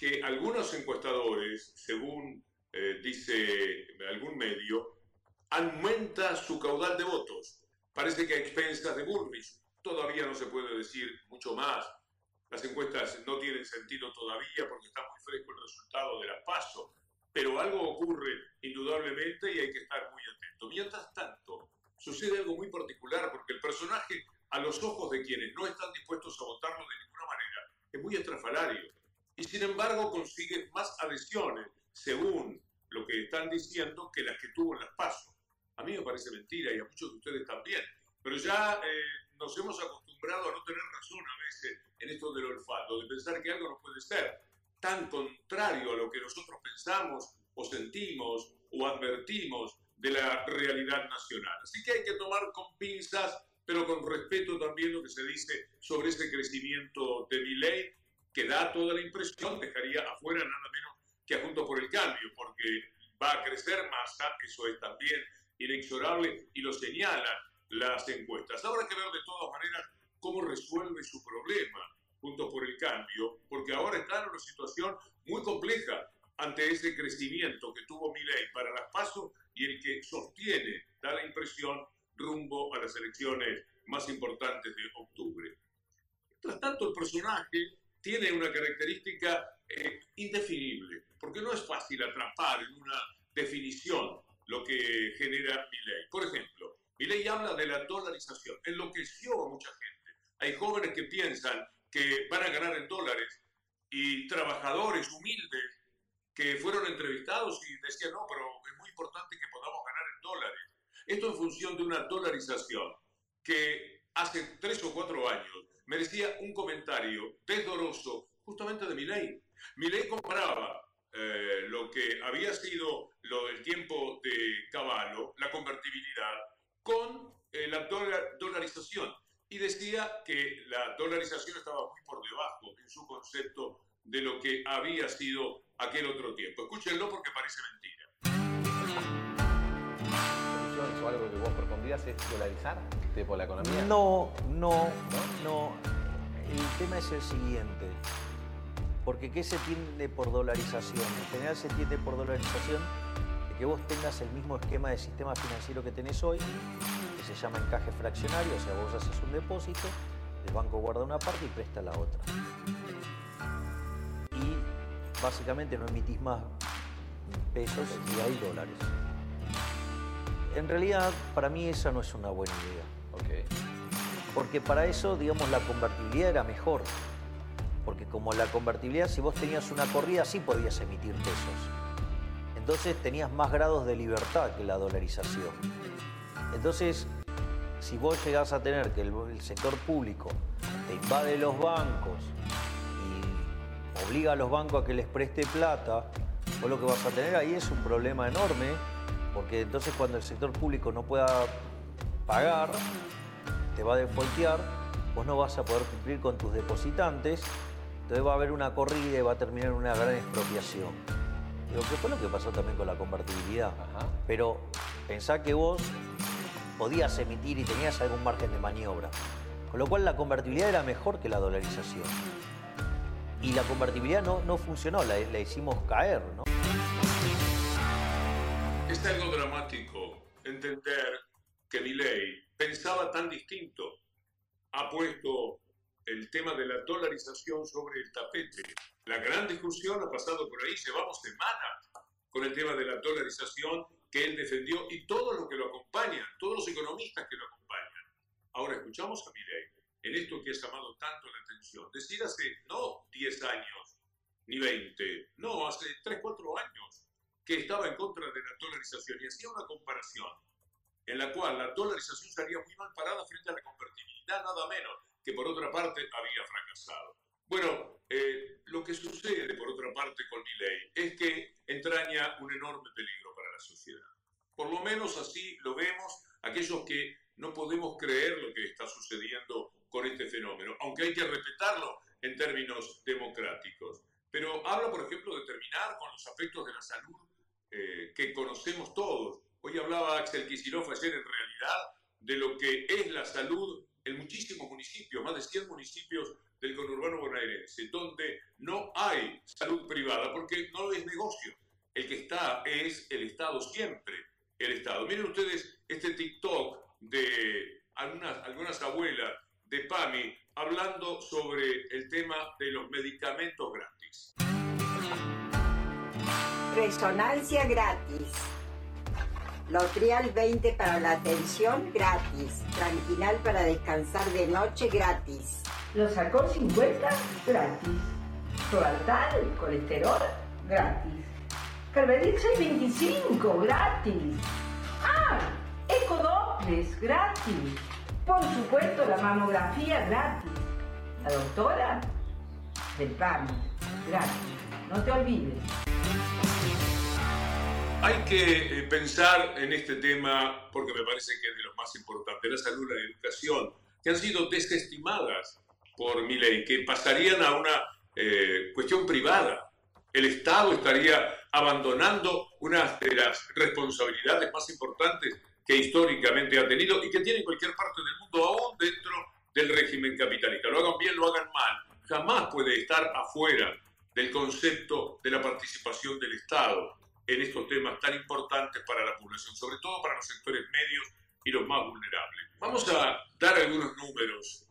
que algunos encuestadores, según eh, dice algún medio, aumenta su caudal de votos. Parece que a expensas de Bullrich. Todavía no se puede decir mucho más. Las encuestas no tienen sentido todavía porque está muy fresco el resultado de la PASO. Pero algo ocurre indudablemente y hay que estar muy atento. Mientras tanto, sucede algo muy particular porque el personaje, a los ojos de quienes no están dispuestos a votarlo de ninguna manera, es muy estrafalario. Y sin embargo consigue más adhesiones, según lo que están diciendo, que las que tuvo en las PASO. A mí me parece mentira y a muchos de ustedes también. Pero ya eh, nos hemos acostumbrado a no tener razón a veces en esto del olfato, de pensar que algo no puede ser tan contrario a lo que nosotros pensamos o sentimos o advertimos de la realidad nacional. Así que hay que tomar con pinzas, pero con respeto también lo que se dice sobre ese crecimiento de mi ley, que da toda la impresión, dejaría afuera nada menos que a Junto por el Cambio, porque va a crecer más, eso es también inexorable y lo señalan las encuestas. Habrá que ver de todas maneras cómo resuelve su problema Juntos por el Cambio, porque ahora está en una situación muy compleja ante ese crecimiento que tuvo Milei para las pasos y el que sostiene, da la impresión, rumbo a las elecciones más importantes de octubre. Mientras tanto, el personaje tiene una característica eh, indefinible, porque no es fácil atrapar en una definición lo que genera Milei. Por ejemplo, Milei habla de la dolarización, enloqueció a mucha gente. Hay jóvenes que piensan que van a ganar en dólares y trabajadores humildes que fueron entrevistados y decían, no, pero es muy importante que podamos ganar en dólares. Esto en función de una dolarización que hace tres o cuatro años merecía un comentario desdoroso justamente de Milei. Milei comparaba eh, lo que había sido del tiempo de Caballo, la convertibilidad, con eh, la dolarización y decía que la dolarización estaba muy por debajo en su concepto de lo que había sido aquel otro tiempo. Escúchenlo porque parece mentira. ¿O algo que vos propondrías es dolarizar tipo la economía? No, no, no. El tema es el siguiente. Porque ¿qué se entiende por dolarización? En general se entiende por dolarización que vos tengas el mismo esquema de sistema financiero que tenés hoy, se llama encaje fraccionario, o sea, vos haces un depósito, el banco guarda una parte y presta la otra. Y básicamente no emitís más pesos y hay dólares. En realidad, para mí esa no es una buena idea. Porque para eso, digamos, la convertibilidad era mejor. Porque como la convertibilidad, si vos tenías una corrida, sí podías emitir pesos. Entonces tenías más grados de libertad que la dolarización. Entonces, si vos llegás a tener que el, sector público te invade los bancos y obliga a los bancos a que les preste plata, vos lo que vas a tener ahí es un problema enorme, porque entonces cuando el sector público no pueda pagar, te va a defoltear, vos no vas a poder cumplir con tus depositantes, entonces va a haber una corrida y va a terminar en una gran expropiación. Digo, ¿qué fue lo que pasó también con la convertibilidad? Pero pensá que vos podías emitir y tenías algún margen de maniobra. Con lo cual la convertibilidad era mejor que la dolarización. Y la convertibilidad no, no funcionó, la, la hicimos caer. ¿no? Es algo dramático entender que Milley pensaba tan distinto. Ha puesto el tema de la dolarización sobre el tapete. La gran discusión ha pasado por ahí, llevamos semanas con el tema de la dolarización que él defendió y todo lo que lo acompaña, todos los economistas que lo acompañan. Ahora escuchamos a Milei en esto que ha llamado tanto la atención. Decir hace no 10 años ni 20, no, hace 3, 4 años que estaba en contra de la dolarización y hacía una comparación en la cual la dolarización estaría muy mal parada frente a la convertibilidad, nada menos, que por otra parte había fracasado. Bueno, eh, lo que sucede por otra parte con Milei es que entraña un enorme peligro para la sociedad. Por lo menos así lo vemos aquellos que no podemos creer lo que está sucediendo con este fenómeno, aunque hay que respetarlo en términos democráticos. Pero habla, por ejemplo, de terminar con los aspectos de la salud eh, que conocemos todos. Hoy hablaba Axel Kicillof ayer en realidad de lo que es la salud en muchísimos municipios, más de 100 municipios del conurbano bonaerense, donde no hay salud privada porque no es negocio. El que está es el Estado siempre, el Estado. Miren ustedes este TikTok de algunas, algunas abuelas de PAMI hablando sobre el tema de los medicamentos gratis. Resonancia gratis. Lotrial 20 para la atención gratis. Tranquinal para descansar de noche gratis. Los Acor 50 gratis. Proaltal, colesterol gratis. Carvedil 625 gratis. Ah, Ecodopples gratis. Por supuesto la mamografía gratis. La doctora del PAN gratis. No te olvides. Hay que eh, pensar en este tema porque me parece que es de lo más importante, la salud y la educación, que han sido desestimadas por mi ley, que pasarían a una eh, cuestión privada. El Estado estaría abandonando una de las responsabilidades más importantes que históricamente ha tenido y que tiene en cualquier parte del mundo, aún dentro del régimen capitalista. Lo hagan bien, lo hagan mal. Jamás puede estar afuera del concepto de la participación del Estado en estos temas tan importantes para la población, sobre todo para los sectores medios y los más vulnerables. Vamos a dar algunos números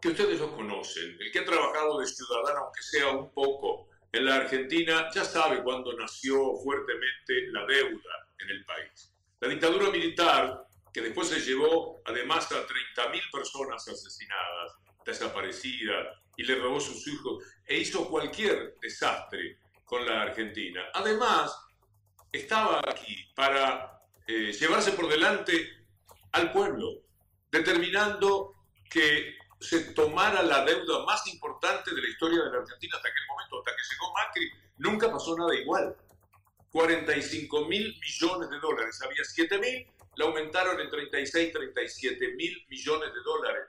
que ustedes los conocen. El que ha trabajado de ciudadano, aunque sea un poco, en la Argentina, ya sabe cuándo nació fuertemente la deuda en el país. La dictadura militar, que después se llevó además a 30.000 personas asesinadas, desaparecidas, y le robó sus hijos, e hizo cualquier desastre con la Argentina. Además, estaba aquí para eh, llevarse por delante al pueblo, determinando que se tomara la deuda más importante de la historia de la Argentina hasta aquel momento, hasta que llegó Macri, nunca pasó nada igual. 45 mil millones de dólares, había 7 mil, la aumentaron en 36, 37 mil millones de dólares.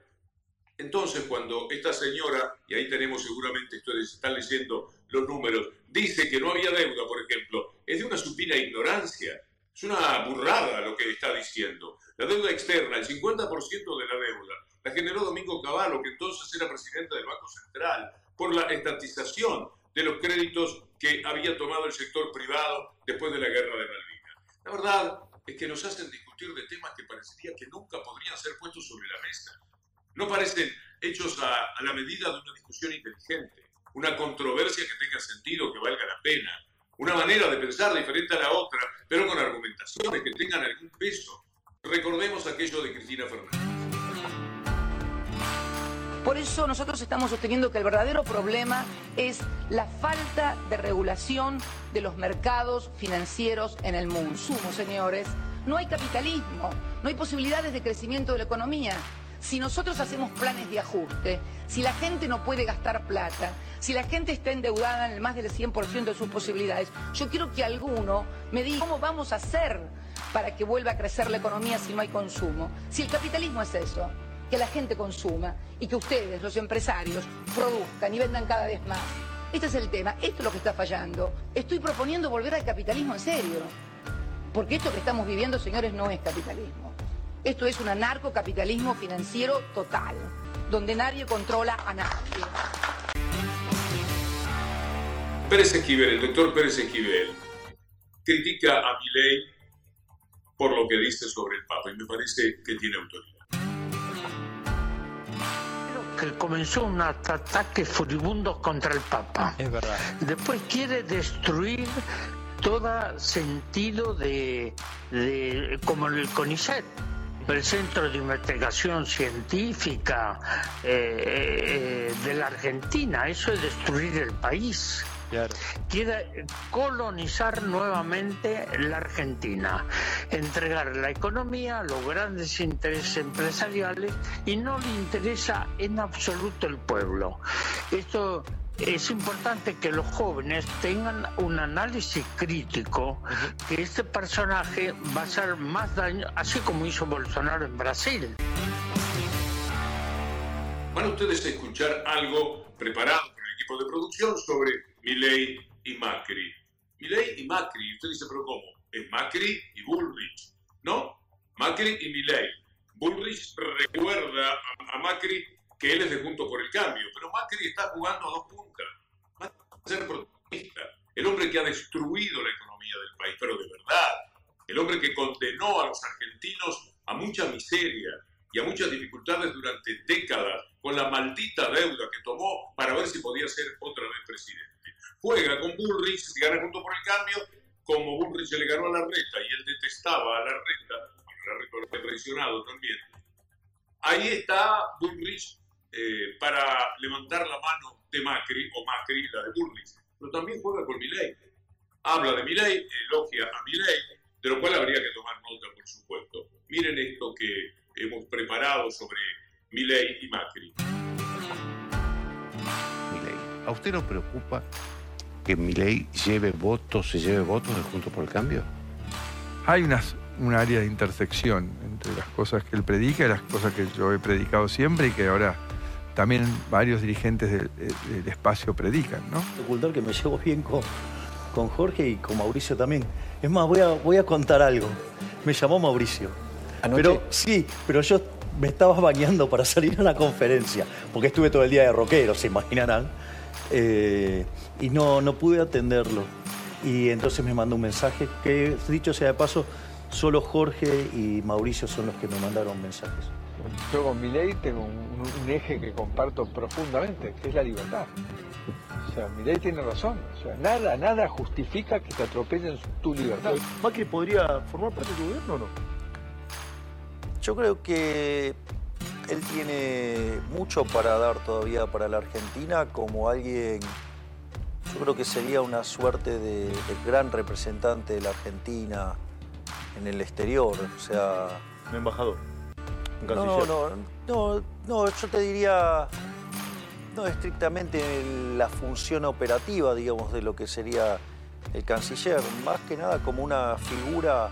Entonces, cuando esta señora, y ahí tenemos seguramente, ustedes están leyendo los números, dice que no había deuda, por ejemplo, es de una supina ignorancia. Es una burrada lo que está diciendo. La deuda externa, el 50% de la deuda, la generó Domingo Cavallo, que entonces era presidente del Banco Central, por la estatización de los créditos que había tomado el sector privado después de la guerra de Malvinas. La verdad es que nos hacen discutir de temas que parecería que nunca podrían ser puestos sobre la mesa. No parecen hechos a, a la medida de una discusión inteligente una controversia que tenga sentido, que valga la pena, una manera de pensar diferente a la otra, pero con argumentaciones que tengan algún peso. Recordemos aquello de Cristina Fernández. Por eso nosotros estamos sosteniendo que el verdadero problema es la falta de regulación de los mercados financieros en el mundo. Sumo, señores, no hay capitalismo, no hay posibilidades de crecimiento de la economía. Si nosotros hacemos planes de ajuste, si la gente no puede gastar plata, si la gente está endeudada en el más del 100% de sus posibilidades, yo quiero que alguno me diga cómo vamos a hacer para que vuelva a crecer la economía si no hay consumo. Si el capitalismo es eso, que la gente consuma y que ustedes, los empresarios, produzcan y vendan cada vez más. Este es el tema, esto es lo que está fallando. Estoy proponiendo volver al capitalismo en serio. Porque esto que estamos viviendo, señores, no es capitalismo. Esto es un anarcocapitalismo financiero total, donde nadie controla a nadie. Pérez Esquivel, el doctor Pérez Esquivel, critica a Milei por lo que dice sobre el Papa y me parece que tiene autoridad. que comenzó un ataque furibundo contra el Papa. Es verdad. Después quiere destruir todo sentido de, de como el CONICET, el Centro de Investigación Científica eh, eh, de la Argentina. Eso es destruir el país. Claro. quiere colonizar nuevamente la Argentina, entregar la economía a los grandes intereses empresariales y no le interesa en absoluto el pueblo. Esto es importante que los jóvenes tengan un análisis crítico que este personaje va a hacer más daño, así como hizo Bolsonaro en Brasil. Van ustedes a escuchar algo preparado por el equipo de producción sobre Milei y Macri. Milei y Macri, usted dice, pero ¿cómo? Es Macri y Bullrich, ¿no? Macri y Milei. Bullrich recuerda a Macri que él es de Juntos por el Cambio, pero Macri está jugando a dos puntas. Va a ser protagonista. El que ha destruido la economía del país, pero de verdad, el hombre que condenó a los argentinos a mucha miseria y a muchas dificultades durante décadas con la maldita deuda que tomó para ver si podía ser otra vez presidente. Juega con Bullrich, se gana junto por el cambio, como Bullrich le ganó a la reta y él detestaba a la reta, la reta lo traicionado también. Ahí está Bullrich eh, para levantar la mano de Macri o Macri la de Bullrich, pero también juega con Milei. Habla de Milei, elogia a Milei, de lo cual habría que tomar nota, por supuesto. Miren esto que hemos preparado sobre Milei y Macri. Milei, ¿a usted no preocupa que Milei lleve votos, se lleve votos de Juntos por el Cambio? Hay unas, un área de intersección entre las cosas que él predica y las cosas que yo he predicado siempre y que ahora también varios dirigentes del, del espacio predican, ¿no? Ocultar que me llevo bien con, con Jorge y con Mauricio también. Es más, voy a, voy a contar algo. Me llamó Mauricio. Pero sí, pero yo me estaba bañando para salir a la conferencia, porque estuve todo el día de rockero, se imaginarán, eh, y no, no pude atenderlo. Y entonces me mandó un mensaje que, dicho sea de paso, solo Jorge y Mauricio son los que me mandaron mensajes. Yo con mi ley tengo un, un eje que comparto profundamente, que es la libertad. O sea, mi ley tiene razón. O sea, nada, nada justifica que te atropellen tu libertad. ¿Macri podría formar parte de tu gobierno o no? Yo creo que él tiene mucho para dar todavía para la Argentina como alguien, yo creo que sería una suerte de, de gran representante de la Argentina en el exterior. O sea, Un embajador. No, no, no, no, yo te diría, no estrictamente la función operativa, digamos, de lo que sería el canciller, más que nada como una figura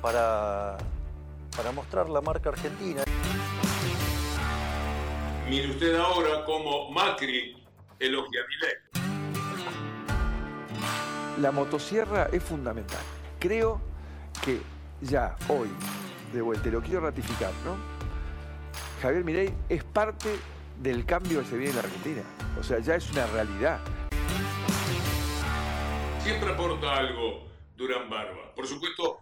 para, para mostrar la marca argentina. Mire usted ahora cómo Macri elogia a Milei. La motosierra es fundamental. Creo que ya hoy, de vuelta, y lo quiero ratificar, ¿no? Javier Milei es parte del cambio que se viene en Argentina. O sea, ya es una realidad. Siempre aporta algo Durán Barba. Por supuesto,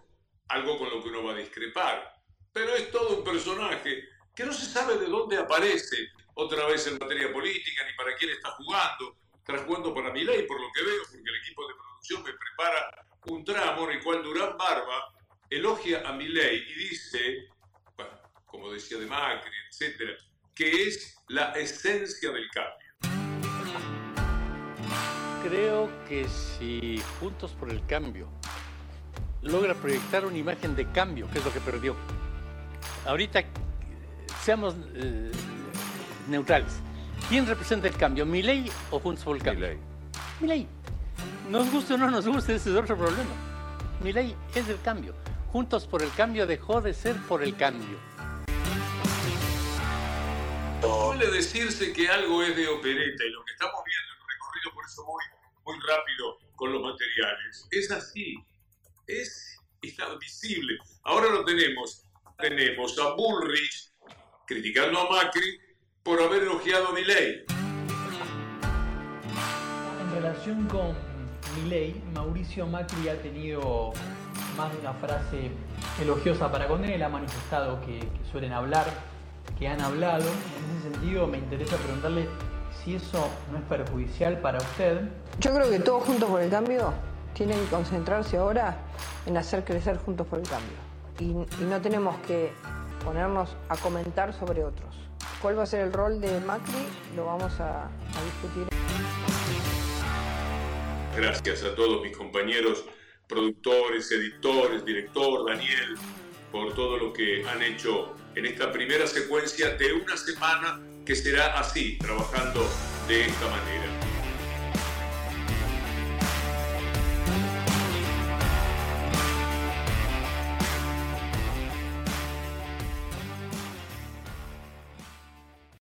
algo con lo que uno va a discrepar. Pero es todo un personaje que no se sabe de dónde aparece otra vez en materia política ni para quién está jugando. Estará jugando para Milei, por lo que veo, porque el equipo de producción me prepara un tramo en el cual Durán Barba elogia a Milei y dice, bueno, como decía de Macri, etcétera, que es la esencia del cambio. Creo que si Juntos por el Cambio logra proyectar una imagen de cambio, que es lo que perdió, ahorita eh, seamos eh, neutrales. ¿Quién representa el cambio, Milei o Juntos por el Cambio? Milei. Milei. Nos guste o no nos guste, ese es otro problema. Milei es el cambio. Juntos por el Cambio dejó de ser por el cambio. Suele decirse que algo es de opereta y lo que estamos viendo en el recorrido, por eso voy muy rápido con los materiales, es así, es inadmisible. Ahora lo tenemos, tenemos a Bullrich criticando a Macri por haber elogiado a Milei. En relación con Milei, Mauricio Macri ha tenido más de una frase elogiosa para con él, ha manifestado que, que suelen hablar, que han hablado. En ese sentido me interesa preguntarle si eso no es perjudicial para usted. Yo creo que todos juntos por el cambio tienen que concentrarse ahora en hacer crecer juntos por el cambio. Y, y no tenemos que ponernos a comentar sobre otros. ¿Cuál va a ser el rol de Macri? Lo vamos a, a discutir. Gracias a todos mis compañeros, productores, editores, director, Daniel, por todo lo que han hecho en esta primera secuencia de una semana que será así, trabajando de esta manera.